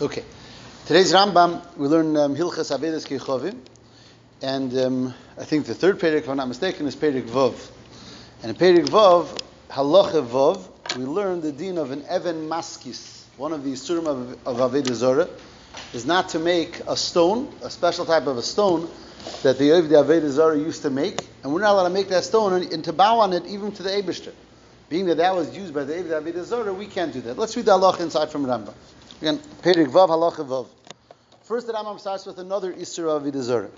Okay. Today's Rambam, we learn um, Hilchas Avedas Kechovim, and um, I think the third Perek, if I'm not mistaken, is Perek Vov. And in Perek Vov, Halacha Vov, we learn the din of an Evan Maskis, one of the Isurim of, of Avedah Zorah, is not to make a stone, a special type of a stone, that the Ovdi Avedah Zorah used to make, and we're not allowed to make that stone and, and to bow on it even to the Eibishter. Being that that was used by the Ovdi Avedah Zorah, we can't do that. Let's read the halacha inside from Rambam. Again, Perik Vav Halacha Vav. First, the Rambam starts with another Isra of Vidazara.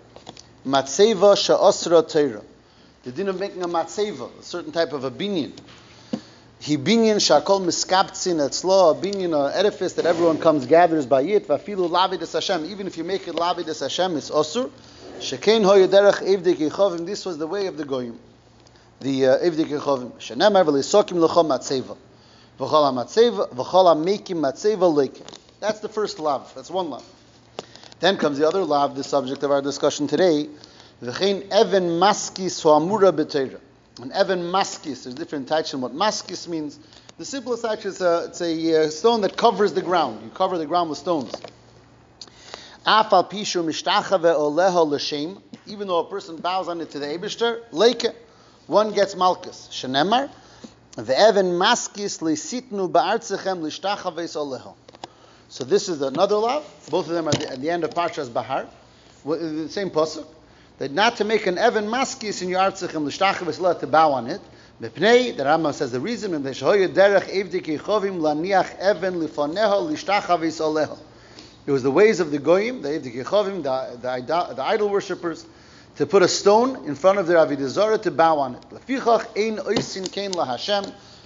Matseva Sha'asra Teira. The din of making a matseva, a certain type of a binyan. He binyan shakol miskabtzin etzlo, a binyan, an edifice that everyone comes, gathers by it, vafilu lavidus Hashem. Even if you make it lavidus Hashem, it's osur. Shekein hoyederach evdik yechovim. This was the way of the goyim. The uh, evdik yechovim. Shenemar v'lisokim lecho matseva. That's the first lav. That's one lav. Then comes the other lav, the subject of our discussion today. V'chein even maskis ho'amura b'teira. An even maskis, there's different types in what maskis means. The simplest type is a, it's a uh, stone that covers the ground. You cover the ground with stones. Even though a person bows on it to the Eibishter, one gets malchus. Shenemar, Ve'even maskis le'sitnu ba'artzechem l'shtachaves oleho. So this is another law. Both of them are at the, at the end of Parshas Bahar. The same pasuk. That not to make an Evan maskis in your artzechem l'shtachaves oleho to bow on it. Mepnei, the Rambam says the reason, and Veshoye derech evdik yechovim laniach Evan lifoneho l'shtachaves oleho. It was the ways of the goyim, the the, the, the idol worshippers, to put a stone in front of their Avodah Zarah to bow on it.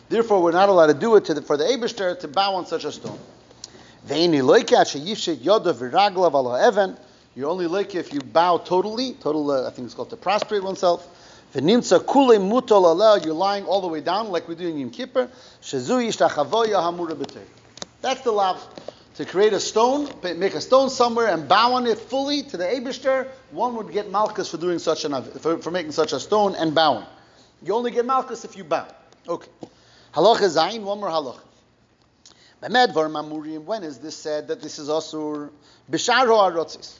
Therefore, we're not allowed to do it to the, for the Eibishter to bow on such a stone. You're only like if you bow totally, total, uh, I think it's called to prostrate oneself. You're lying all the way down, like we do in Yom Kippur. That's the lav to create a stone, make a stone somewhere and bow on it fully to the Abishter, one would get malchus for doing such an for, for making such a stone and bowing. You only get malchus if you bow. Okay. Halacha Zayin, one more halacha. When is this said that this is also Bishar Ha'arotzis?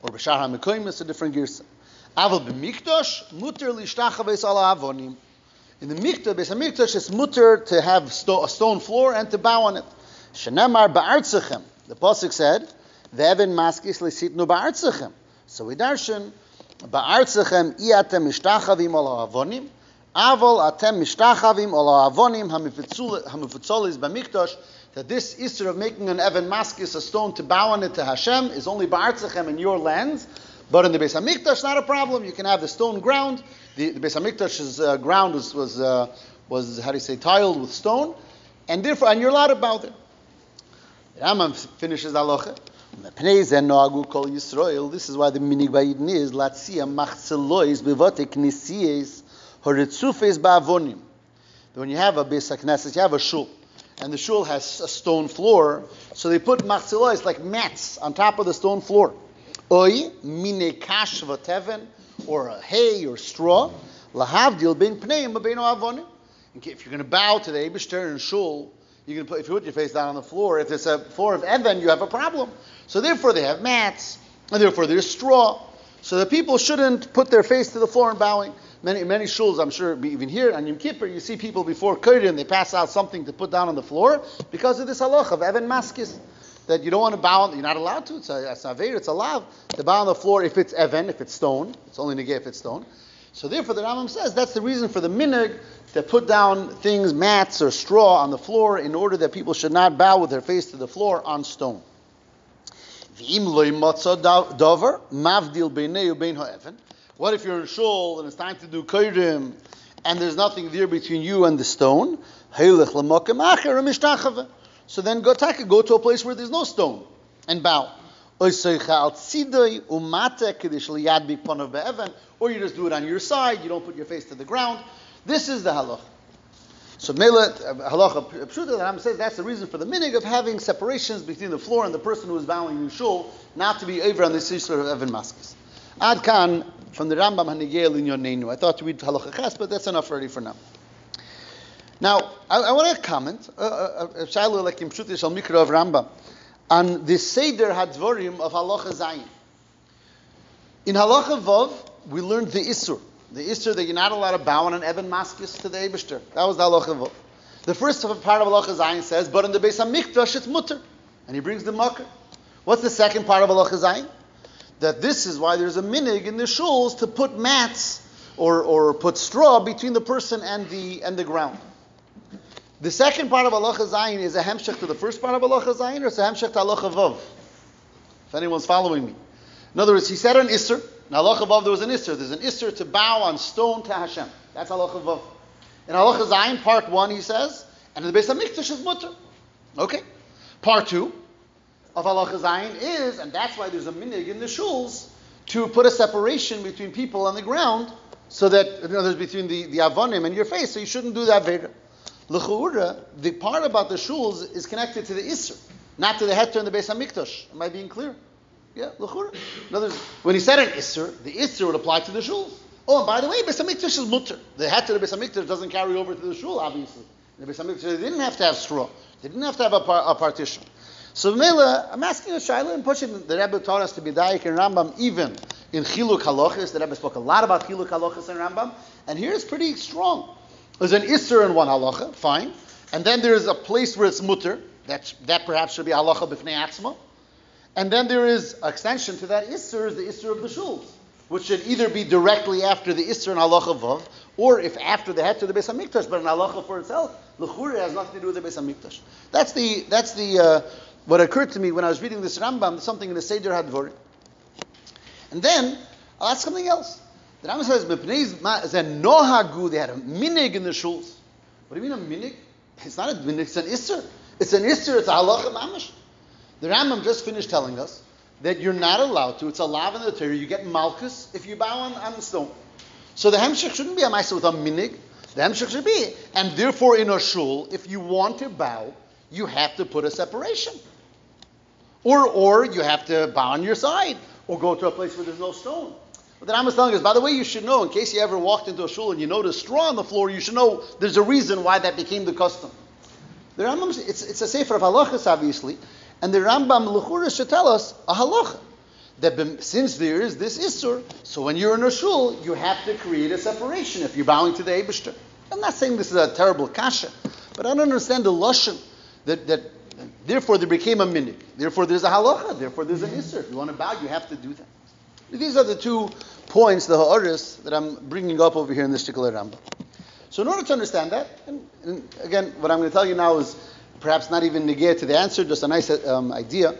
Or Bishar HaMekoim is a different girsa. Aval b'mikdosh, muter lishtachavez ala avonim. In the mikdash, it's muter to have a stone floor and to bow on it. Shenemar ba'artzechem. The pasuk said, "Ve'evin maskis lisitnu ba'artzechem." So we darshan ba'artzechem iatem mishtachavim ol avonim, Avol atem mishtachavim ol ha'avonim hamifutzolis b'mikdash. That this Easter of making an Evan maskis, a stone to bow on it to Hashem, is only ba'artzechem in your lands. But in the Beis Hamikdash, not a problem. You can have the stone ground. The, the Beis Hamikdash's uh, ground was was, uh, was how do you say tiled with stone, and therefore, and you're allowed about it. Rambam finishes halacha. This is why the minig ba'idin is latzia machzelois bevote knisiyes horitzufes ba'avonim. When you have a Beis HaKnesset, you have a shul, and the shul has a stone floor, so they put machzelois like mats on top of the stone floor. Oy mine kash v'teven, or a hay or straw, lahavdil ben pneim b'beino avonim. If you're going to bow to the Eibishter and shul, you can put, if you put your face down on the floor, if it's a floor of Evan, you have a problem. So therefore they have mats, and therefore there's straw. So the people shouldn't put their face to the floor and bowing. Many many shuls, I'm sure, even here on Yom Kippur, you see people before Kurdian, they pass out something to put down on the floor because of this halach of Evan Maskis. That you don't want to bow, you're not allowed to. It's a, it's a it's allowed to bow on the floor if it's Evan, if it's stone. It's only negay if it's stone. So therefore, the Rambam says that's the reason for the minig that put down things, mats or straw on the floor in order that people should not bow with their face to the floor on stone. What if you're in shul and it's time to do kairim and there's nothing there between you and the stone? So then go go to a place where there's no stone and bow. Or you just do it on your side, you don't put your face to the ground. This is the halach. So Mela halacha Pshuta the Ram says that's the reason for the minig of having separations between the floor and the person who is bowing in shul, not to be over on the issue of Evan Maskas. Ad Khan from the Rambam Hanigel in your Yonenu. I thought to read halacha ches, but that's enough already for now. Now I, I want to comment. Uh, uh, uh, Shiloh like Pshuta Shal Mikra of Rambam. on the Seder Hadvorim of Halacha Zayin. In Halacha Vav, we learned the Isur. The Isur that you're not allowed to bow on an Evan Maskis to the Eibishter. That was the Halacha. The first part of Halacha Zayin says, but in the Beis HaMikdash it's mutter. And he brings the mucker. What's the second part of Halacha Zayin? That this is why there's a minig in the shuls to put mats or, or put straw between the person and the, and the ground. The second part of Halacha Zayin is a hemshech to the first part of Halacha Zayin, or it's a hemshech to Halacha Vav? If anyone's following me. In other words, he said an Isser. In Halacha Vav there was an Isser. There's an Isser to bow on stone to Hashem. That's Halacha Vav. In Halacha Zayin, part one, he says, and in the Beis HaMikdash is mutter. Okay. Part two of Halacha Zayin is, and that's why there's a minig in the shuls, to put a separation between people on the ground, so that, in other words, between the, the avonim and your face, so you shouldn't do that Veda. L'chu'ura, the part about the shuls is connected to the Isser, not to the heter and the base of HaMikdash. Am I being clear? Yeah, l'chu'ura. In other words, when he said an Isser, the Isser would apply to the shuls. Oh, and by the way, Beis HaMikdash is mutter. The heter of Beis doesn't carry over to the shul, obviously. In the Beis HaMikdash, they didn't have to have straw. They didn't have to have a, par- a partition. So Mela, I'm asking a Shaila and pushing the Rebbe taught us to be Daik and Rambam even in Chiluk Halachis. The Rebbe spoke a lot about Chiluk Halachis and Rambam, and here it's pretty strong. There's an Isser in one halacha, fine. And then there's a place where it's mutter, that, that perhaps should be halacha b'fnei atzma. And then there is extension to that Isser, is the Isser of the shuls, which should either be directly after the Isser in halacha vav, or if after the head to the Beis HaMikdash, but in halacha for itself, l'chura has nothing to do with the Beis HaMikdash. That's the, that's the, uh, what occurred to me when I was reading this Rambam, something in the Seder Hadvorim. And then, I'll ask something else. The Rambam says, nohagu, they had a minig in the shuls. What do you mean a minig? It's not a minig, it's an isser. It's an isser, it's a halacha mamash. The Rambam just finished telling us that you're not allowed to, it's a lav in the Torah, you get malchus if you bow on, on the stone. So the hemshech shouldn't be a maisa with a minig. The hemshech should be, and therefore in a shul, if you want to bow, you have to put a separation. Or, or you have to bow on your side, or go to a place where there's no stone. But the Rambam is telling us, by the way, you should know, in case you ever walked into a shul and you noticed straw on the floor, you should know there's a reason why that became the custom. The Rambam, it's, it's a sefer of halachas, obviously, and the Rambam Luchura should tell us a halacha. That since there is this isur, so when you're in a shul, you have to create a separation if you're bowing to the Eibishter. I'm not saying this is a terrible kasha, but I don't understand the lashon that, that therefore there became a minik. Therefore there's a halacha. Therefore there's an mm-hmm. isur. If you want to bow, you have to do that. These are the two points, the ha'aris, that I'm bringing up over here in this particular Rambam. So in order to understand that, and, and, again, what I'm going to tell you now is perhaps not even negate to the answer, just a nice um, idea,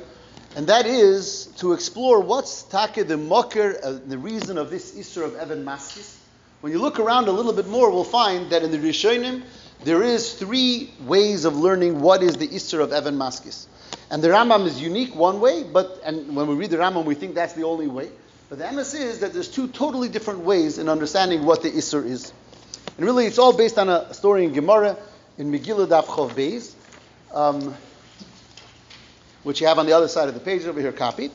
and that is to explore what's take the mocker, uh, the reason of this Isser of Evan Maskis. When you look around a little bit more, we'll find that in the Rishonim, there is three ways of learning what is the Isser of Evan Maskis. And the Rambam is unique one way, but and when we read the Rambam, we think that's the only way. But the MS is that there's two totally different ways in understanding what the Isser is. And really, it's all based on a story in Gemara, in Megillah Daf Chov Beis, um, which you have on the other side of the page over here copied.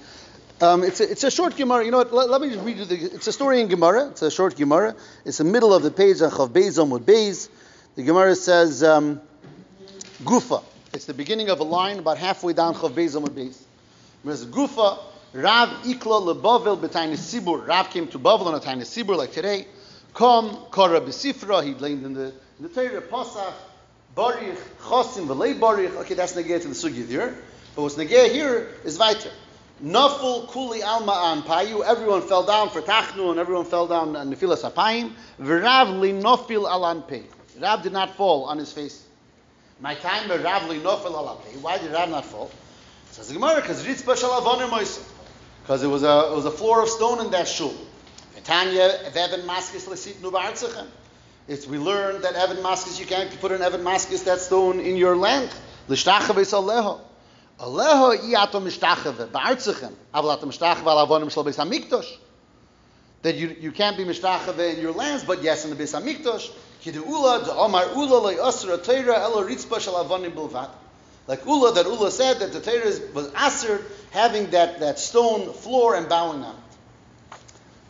Um, it's, a, it's a short Gemara. You know what? Let, let me just read you the. It's a story in Gemara. It's a short Gemara. It's the middle of the page on Chav Beis Amud Beis. The Gemara says um, Gufa. It's the beginning of a line about halfway down Chav Beis Amud Beis. It says Gufa Rav Ikla leBavel b'Tainis Sibur. Rav came to Bavel on a tiny Sibur like today. Kom Kara b'Sifra. He leaned in the in the Torah Pasach. Barich Chosim v'Lei Barich. Okay, that's negay to the sugi here. But what's negay here is weiter. Naful kuli alma an payu. Everyone fell down for tachnu, and everyone fell down on nefilas apayim. V'Rav li nofil alan pei. Rav did not fall on his face. My time, Rav li nofil alan pei. Why did Rav not fall? Says the Gemara, because ritzpa shalavonim moisim. Because it was a it was a floor of stone in that shul. Tanya Evan Maskis lesit nu It's we learned that Evan Maskis you can't put an Evan Maskis that stone in your land. L'shtachave aleho. Aleho iato mishtachave ba'artzichem. Avlat mishtachave al avonim shel beis hamikdash. That you, you can't be mishtachave in your lands, but yes in the beis hamikdash. Kidu'ula de omar ula lo yasra teira elo ritzpa shel avonim bilvat. Like Ula, that Ula said that the Torah was aser having that, that stone floor and bowing on it.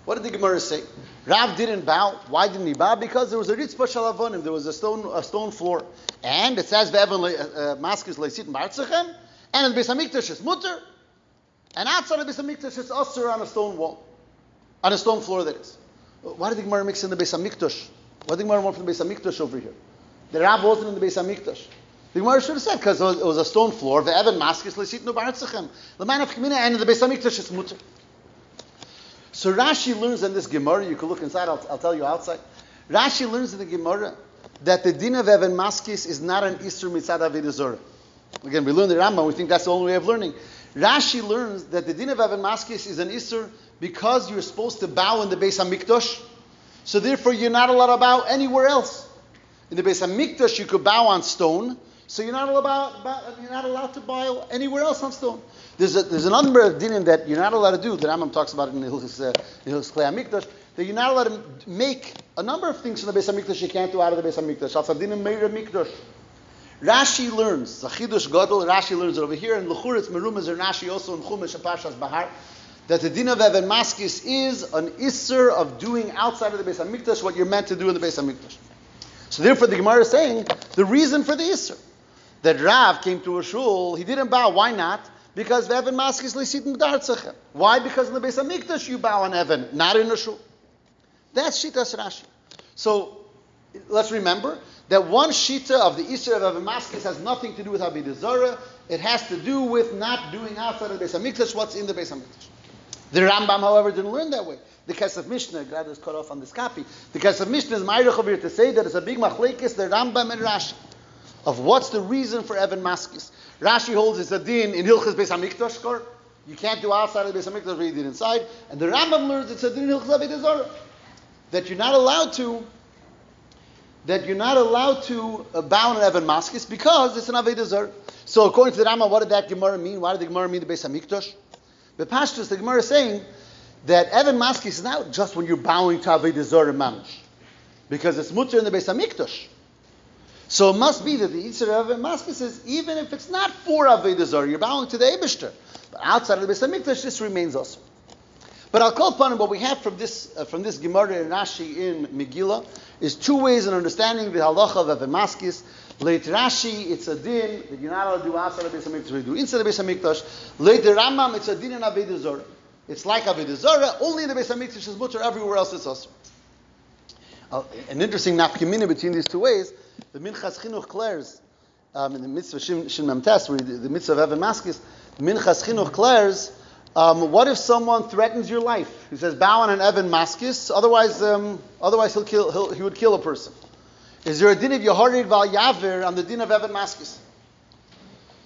What did the Gemara say? Rav didn't bow. Why didn't he bow? Because there was a ritzpah shalavonim. There was a stone, a stone floor. And it says, Ve'evan uh, maskis leisit martzachem. And the Beis Hamikdash it's mutter, and outside of Hamikdash it's usher on a stone wall, on a stone floor that is. Why did the Gemara mix in the Beis Hamikdash? Why did the Gemara want from the Beis Hamikdash over here? The Rab wasn't in the Beis Hamikdash. The Gemara should have said because it, was a stone floor. The Evan Maskis lesit no bartzichem. The man of Kamina and the Beis Hamikdash is mutter. So Rashi learns in this Gemara. You can look inside. I'll, I'll tell you outside. Rashi learns in the Gemara that the din of Evan Maskis is not an Isur mitzad Avedazorah. Again, we learn the Rambam. We think that's the only way of learning. Rashi learns that the din of Evan Maskis is an Isur because you're supposed to bow in the Beis Hamikdash. So therefore, you're not allowed to bow anywhere else. In the Beis Hamikdash, you could bow on stone. So you're not allowed, you're not allowed to buy anywhere else on stone. There's a, there's number of dinim that you're not allowed to do. The Rambam talks about it in Hilchis uh, Klei Hamikdash. That you're not allowed to make a number of things from the Beis Hamikdash you can't do out of the Beis Hamikdash. Also, dinim meir Mikdash. Rashi learns, Zachidush Gadol, Rashi learns it over here, and Lechuritz Merumas or Rashi also in Chumash and Pashas Bahar, that the din of Evan Maskis is an Isser of doing outside of the Beis Hamikdash what you're meant to do in the Beis Hamikdash. So therefore the Gemara is saying the reason for the Isser that Rav came to a shul, he didn't bow. Why not? Because Evan Maskis Lisitim Dartzachem. Why? Because in the Beis Hamikdash you bow on Evan, not in a shul. That's Shitas Rashi. So let's remember that one shita of the Isra of Evan Maskis has nothing to do with Zarah. It has to do with not doing outside of the Beis Hamikdash what's in the Beis Hamikdash. The Rambam, however, didn't learn that way. The Kesef Mishnah, glad is cut off on this copy. The Kesef Mishnah is Ma'irach to say that it's a big machlekes, the Rambam and Rashi, of what's the reason for Evan Maskis. Rashi holds it's a din in Hilchas Beis Hamikdash court. You can't do outside of the Beis Hamikdash what you did inside. And the Rambam learns it's a din in Hilchas Zarah. That you're not allowed to that you're not allowed to bow on Evan Maskis because it's an Zarah. So according to the Rambam, what did that Gemara mean? Why did the Gemara mean the Beis Hamikdash? The Pashtus, the Gemara is saying that Evan Maskis is not just when you're bowing to Avodah Zarah Mamish, because it's mutter in the Beis Hamikdash. So it must be that the Yitzhak of Maskis is even if it's not for Avodah you're bowing to the Eibishter, but outside of the Beis Hamikdash, this remains also. But I'll call upon what we have from this uh, from this Gemara in Rashi in Megillah is two ways in understanding the halacha of Evan Maskis. Late Rashi, it's a din that you're not allowed to do outside of Beis Hamikdash. We do inside the Beis Hamikdash. Late Rambam, it's a din in Avodah. It's like Avodah only in the Beis Hamikdash is mutter. Everywhere else it's also. Uh, an interesting nafkamina between these two ways. The Minchas Chinuch declares um, in the mitzvah Shin, Shin Memtes, where the, the mitzvah of Evan Maskis, Minchas Chinuch declares. Um, what if someone threatens your life? He says, bow on an Evan Maskis, otherwise, um, otherwise he'll kill, he'll, he would kill a person. Is there a din of Yehorid Val Yavir on the din of Evan Maskis?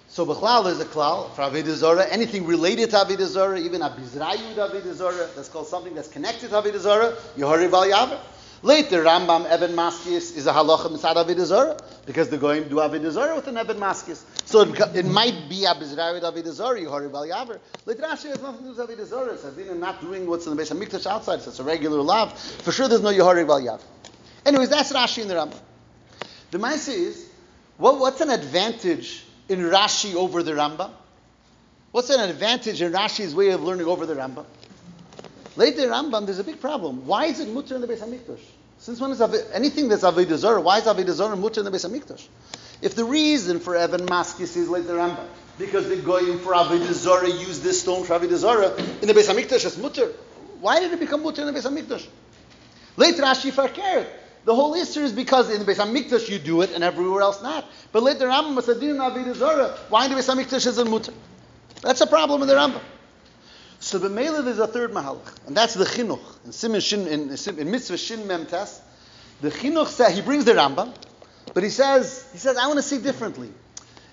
So Bechlal is a klal for Avodah. Anything related to Avodah even a Bizrayu Avodah Zarah, that's called something that's connected to Avodah Zarah, Yehorid Val Yavir. Later, Rambam Evan Maskis is a halacha mitzad Avodah Zarah because the goyim do Avodah Zarah with an Evan Maskis. So it, it might be a Bizrayu Avodah Zarah, Yehorid Val Yavir. Later, Rashi has nothing to do with Avodah Zarah. It says, not doing what's in the base Beis Hamikdash outside. It's a regular lav. For sure, there's no Yehorid Val Yavir. Anyways, that's Rashi in the Rambam. The Maisa is, what, what's an advantage in Rashi over the Rambam? What's an advantage in Rashi's way of learning over the Rambam? Later Rambam, there's a big problem. Why is it mutter in the Beis Hamikdash? Since when is anything that's Avodah Zarah, why is Avodah Zarah mutter in the Beis Hamikdash? If the reason for Evan Maskis is later Rambam, because the goyim for Avodah Zarah use this stone for Avodah Zarah, in the Beis Hamikdash it's mutter. Why did it become mutter in the Beis Hamikdash? Later Rashi Farkeret. The whole issue is because in the Beis Hamikdash you do it and everywhere else not. But later Rambam Masadin Avodah Zarah, why in the Beis Hamikdash is it mutter? That's a problem in the Rambam. So the Mela there's a third mahalach, and that's the chinuch. In, Simen Shin, in, in Mitzvah Shin Mem the chinuch says he brings the Rambam, but he says he says I want to see differently.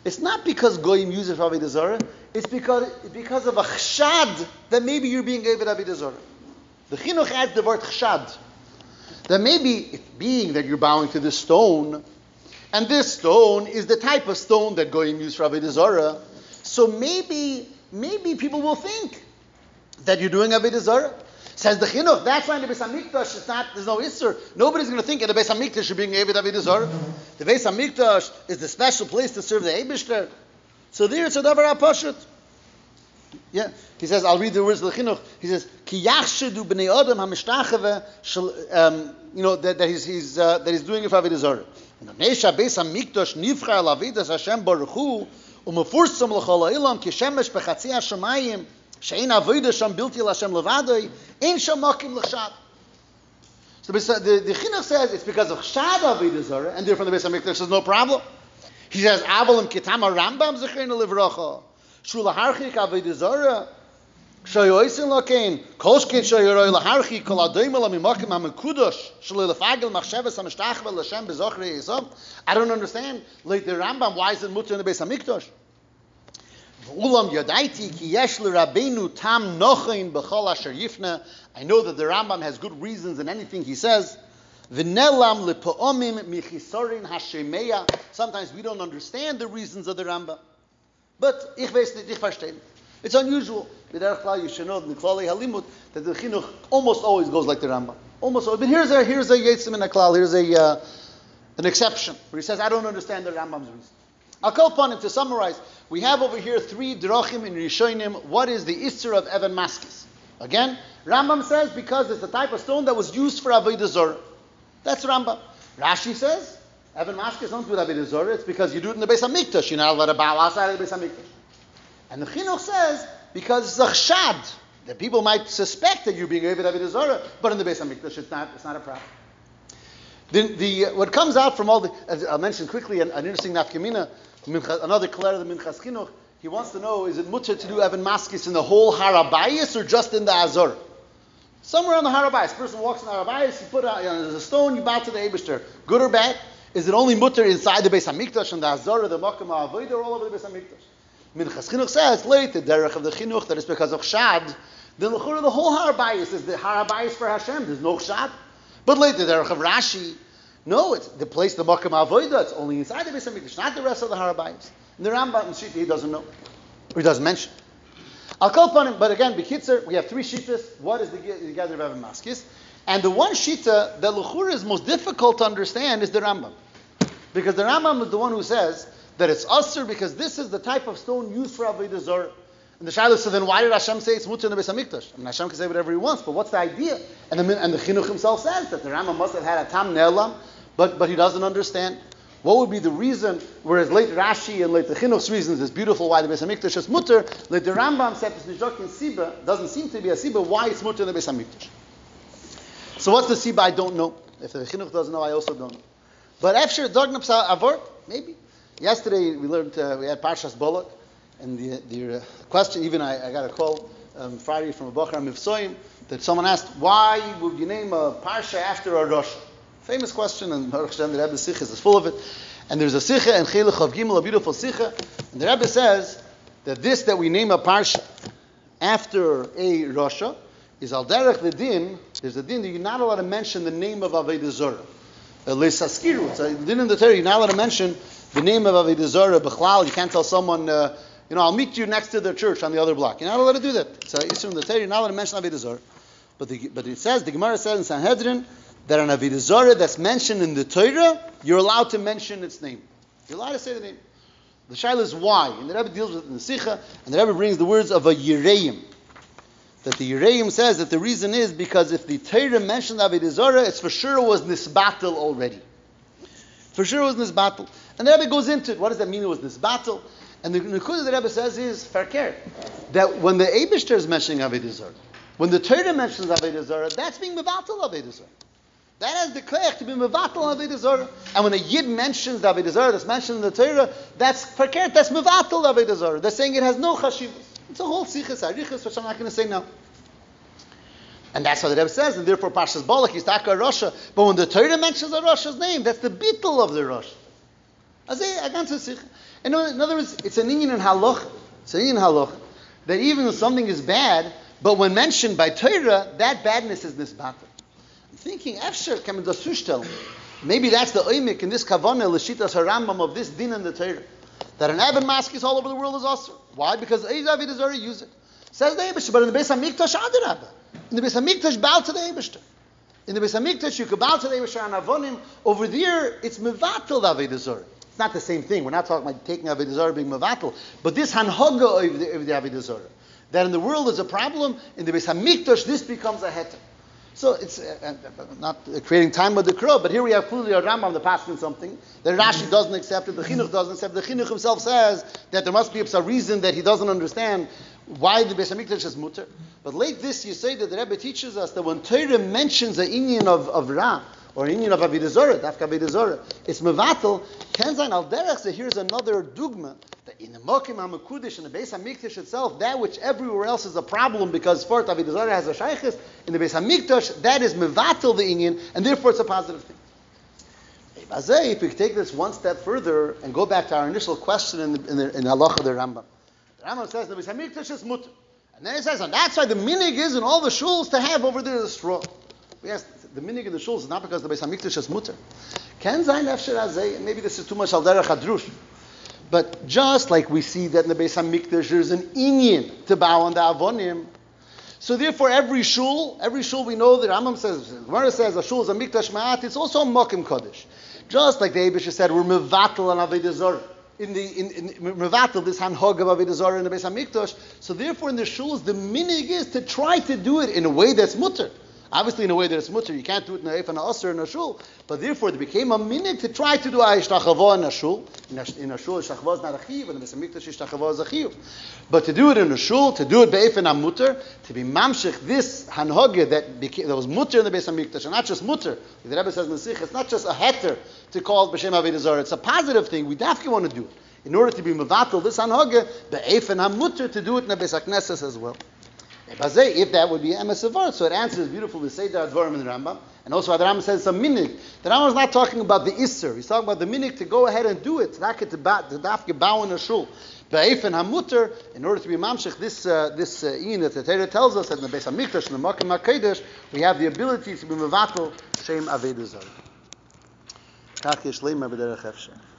It's not because goyim use it for avodah zarah. It's because because of a chshad that maybe you're being avodah avodah zarah. The chinuch adds the word chshad. That maybe it being that you're bowing to this stone, and this stone is the type of stone that goyim use for avodah zarah. So maybe maybe people will think that you're doing Avodah Zarah. Says the Chinuch, that's why in the Beis Hamikdash it's not, there's no Isser. Nobody's going to think in the Beis Hamikdash you're being Avodah Zarah. The Beis Hamikdash is the special place to serve the Eibishter. So there it's a Davar HaPashut. Yeah, he says, I'll read the words of the Chinuch. He says, Ki yachshedu b'nei adam ha'mishtacheve, um, you know, that, that he's, he's uh, that he's doing it for Avodah Zarah. And the Nesha Beis Hamikdash nivcha al Avodah Hashem Baruch Hu, ומפורסם לכל העולם כשמש בחצי השמיים, She'ein avoida sham bilti l'Hashem levadoi, sham makim. So the, the, the Chinuch says it's because of chshad avoida zara, and therefore the Beis HaMikdash says no problem. He says, Avolim kitama rambam zechein levracha shul harchik avoida zara, shoyoisin lakein, koshkin shoyoroi l'harchik, kol adoim elam imakim ha'mekudosh, shul machsheves ha'mishtachvel l'Hashem bezochre yisom. I don't understand, like the Rambam, why is it mutter in the Beis HaMikdash? I know that the Rambam has good reasons in anything he says. Sometimes we don't understand the reasons of the Rambam. But ich weiß nicht, ich verstehe. It's unusual. You should know that the chinuch almost always goes like the Rambam. Almost always. But here's a here's a yetzim in a klal. Here's a uh, an exception where he says I don't understand the Rambam's reason. I'll call upon him to summarize. We have over here three drachim in Rishonim. What is the Isser of Evan Maskis? Again, Rambam says because it's the type of stone that was used for Avodah Zorah. That's Rambam. Rashi says Evan Maskis don't do Avodah Zorah. It's because you do it in the Beis Hamikdash. You're not allowed to bow outside of the Beis Hamikdash. And the Chinuch says because it's a chshad that people might suspect that you're being Avodah Zorah, but in the Beis Hamikdash it's not. It's not a problem. The, the, what comes out from all the, as I'll mention quickly an, an interesting nafkamina, another of the Minchas Chinuch, he wants to know, is it mutter to do Evan Maskis in the whole Harabayas or just in the Azor? Somewhere on the Harabayas. person walks in the Harabayas, you put out, you know, there's a stone, you bow to the Abishter. Good or bad? Is it only mutter inside the Beis HaMikdash and the Azor or the Makam HaAvoid or all over the Beis HaMikdash? Minchas Chinuch says, late, the derech of the Chinuch, that it's because of Shad, then the whole Harabayas is the Harabayas for Hashem. There's no Shad. But later, the of Rashi, no, it's the place the Makam Avoida. It's only inside the Beis Hamikdash, not the rest of the Harabayis. And the Rambam and Shita he doesn't know, or he doesn't mention. I'll call upon him, but again, Bekitzer, we have three shitas. What is the gather of Maskis? And the one shita that Luchur is most difficult to understand is the Rambam. Because the Rambam is the one who says that it's usr because this is the type of stone used for Avodah Zorah. And the Shiloh said, then why did Hashem say it's mutter in the Beis Hamikdash? I mean, Hashem can say whatever he wants, but what's the idea? And the, and the Chinuch himself says that the Rambam must have had a tam ne'elam, but, but he doesn't understand. What would be the reason, whereas late Rashi and late the Chinuch's reasons is beautiful why the Beis Hamikdash is mutter, late the Rambam said this Nijok Siba doesn't seem to be a Siba, why it's mutter in the Beis Hamikdash. So what's the Siba? I don't know. If the Chinuch doesn't know, I also don't know. But after Dognaps Avor, maybe. Yesterday we learned, uh, we had Parshas Balak, and the, the uh, question, even I, I, got a call um, Friday from a Bachar Mivsoim, that someone asked, why would you name a Parsha after a Rosh? Famous question, and the Rebbe Sicha is full of it. And there's a Sicha and Chelech of Gimel, a beautiful Sicha. And the Rebbe says that this that we name a Parsha after a Rasha is Al Derech the Din, there's a Din that you're not allowed to mention the name of Avodah Zorah. Lesaskiru, it's a Din in the Torah, you're not allowed to mention the name of Avodah Zorah, Bechlal, you can't tell someone, uh, you know, I'll meet you next to the church on the other block. You're not allowed to do that. So it's a in the Torah, you're not allowed to mention Avodah Zorah. But, the, but it says, the Gemara says in Sanhedrin, that an Avodah Zarah that's mentioned in the Torah, you're allowed to mention its name. You're allowed to say the name. The shaila is why, and the Rebbe deals with it in the Sikha, and the Rebbe brings the words of a Yireim. That the Yireim says that the reason is because if the Torah mentioned Avodah Zarah, it's for sure it was Nisbatel already. For sure it was Nisbatel. And the Rebbe goes into it. What does that mean it was Nisbatel? And the Nukud the Rebbe says is, Farker, that when the Abishter is mentioning Avodah Zarah, when the Torah mentions Avodah Zarah, that's being Mevatel Avodah Zarah. That has the koyach to be mevatel avodah. And when a yid mentions the avodah that's mentioned in the Torah, that's fakert, that's mevatel avodah. They're saying it has no chashivas. It's a whole sichas arichas, which I'm not going to say now. And that's what the Rebbe says, and therefore Parshas Balak is Taka Rasha. But when the Torah mentions the Rasha's name, that's the bittul of the Rasha. In other words, it's an Indian in halach. It's an Indian halach that even if something is bad, but when mentioned by Torah, that badness is nisbatel thinking, Efsher kamen das zustel. Maybe that's the oimik in this kavana l'shitas harambam of this din in the Torah. That an Evan mask is all over the world is also. Why? Because Eizavid is already used it. Says the Eibishter, but in the Beis HaMikdash, Adarabba. In the Beis HaMikdash, bow to the Eibishter. In the Beis HaMikdash, you could bow to the Eibishter and Avonim. Over there, it's Mevatel Avodah Zorah. It's not the same thing. We're not talking about taking Avodah Zorah being Mevatel. But this Hanhoga of the, of the Avodah Zorah. That in the world is a problem, in the Beis HaMikdash, this becomes a heter. So it's uh, uh, not creating time with the crow, but here we have clearly a Rambam the passing something that Rashi doesn't accept it, the Chinuch doesn't accept. The Chinuch himself says that there must be some reason that he doesn't understand why the Beis Hamikdash is mutter. But late this, you say that the Rebbe teaches us that when Torah mentions the Indian of, of Ra, or Indian of Avodah Zorah, Dafka it's Mevatel, Kenzain al Derech, so here's another dogma, that in the Mokim HaMekudish, in the Beis HaMikdash itself, that which everywhere else is a problem because for Avodah Zorah has a Shaykhis, in the Beis HaMikdash, that is Mevatel the Indian, and therefore it's a positive thing. If we take this one step further and go back to our initial question in the, in the, in of the Rambam, the Rambam says the Beis Hamikdash is mutter. And then he says, and that's why the minig is in all the shuls to have over there the straw. We ask, the minig in the shuls is not because the Beis Hamikdash is mutter. Ken zayin efsher maybe this is too much al derech hadrush. But just like we see that in the Beis Hamikdash there's an inyan to bow on the avonim, so therefore, every shul, every shul we know that Rambam says, Gemara says a shul is a mikdash ma'at. It's also a mokim kodesh. Just like the Abisha said, we're mevatel on avodah in the in, in Mevatel, this Hanhog of Avodah Zarah in the Beis Hamikdash. So therefore, in the shuls, the minig is to try to do it in a way that's mutter. Obviously, in a way that it's mutter, you can't do it in a if and a in a shul. But therefore, it became a minig to try to do a ishtachavo in a shul. In a, a shul, ishtachavo is not a chiv, and in the Hamikdash, ishtachavo is a chiv. But to do it in a shul, to do it be'ef and a mutter, to be mamshich this hanhoge that became, that was mutter in the Beis Hamikdash, and not just mutter. The Rebbe says in the sich, it's not just a heter to call it b'shem avodah zarah. It's a positive thing. We definitely want to do it in order to be mevatel this anhoge, be'ef and hamutter to do it in the Beis as well. If that would be emes so it answers beautifully say the Advarim in the Rambam, and also the Rambam says some minig. The Rambam is not talking about the Isser, he's talking about the minig to go ahead and do it, dafke bow in and in order to be mamshich, this uh, this uh, that the Torah tells us that in the Beis Hamikdash, and the Makkah Makedesh, we have the ability to be mevatel shem avedah zarah. Kach.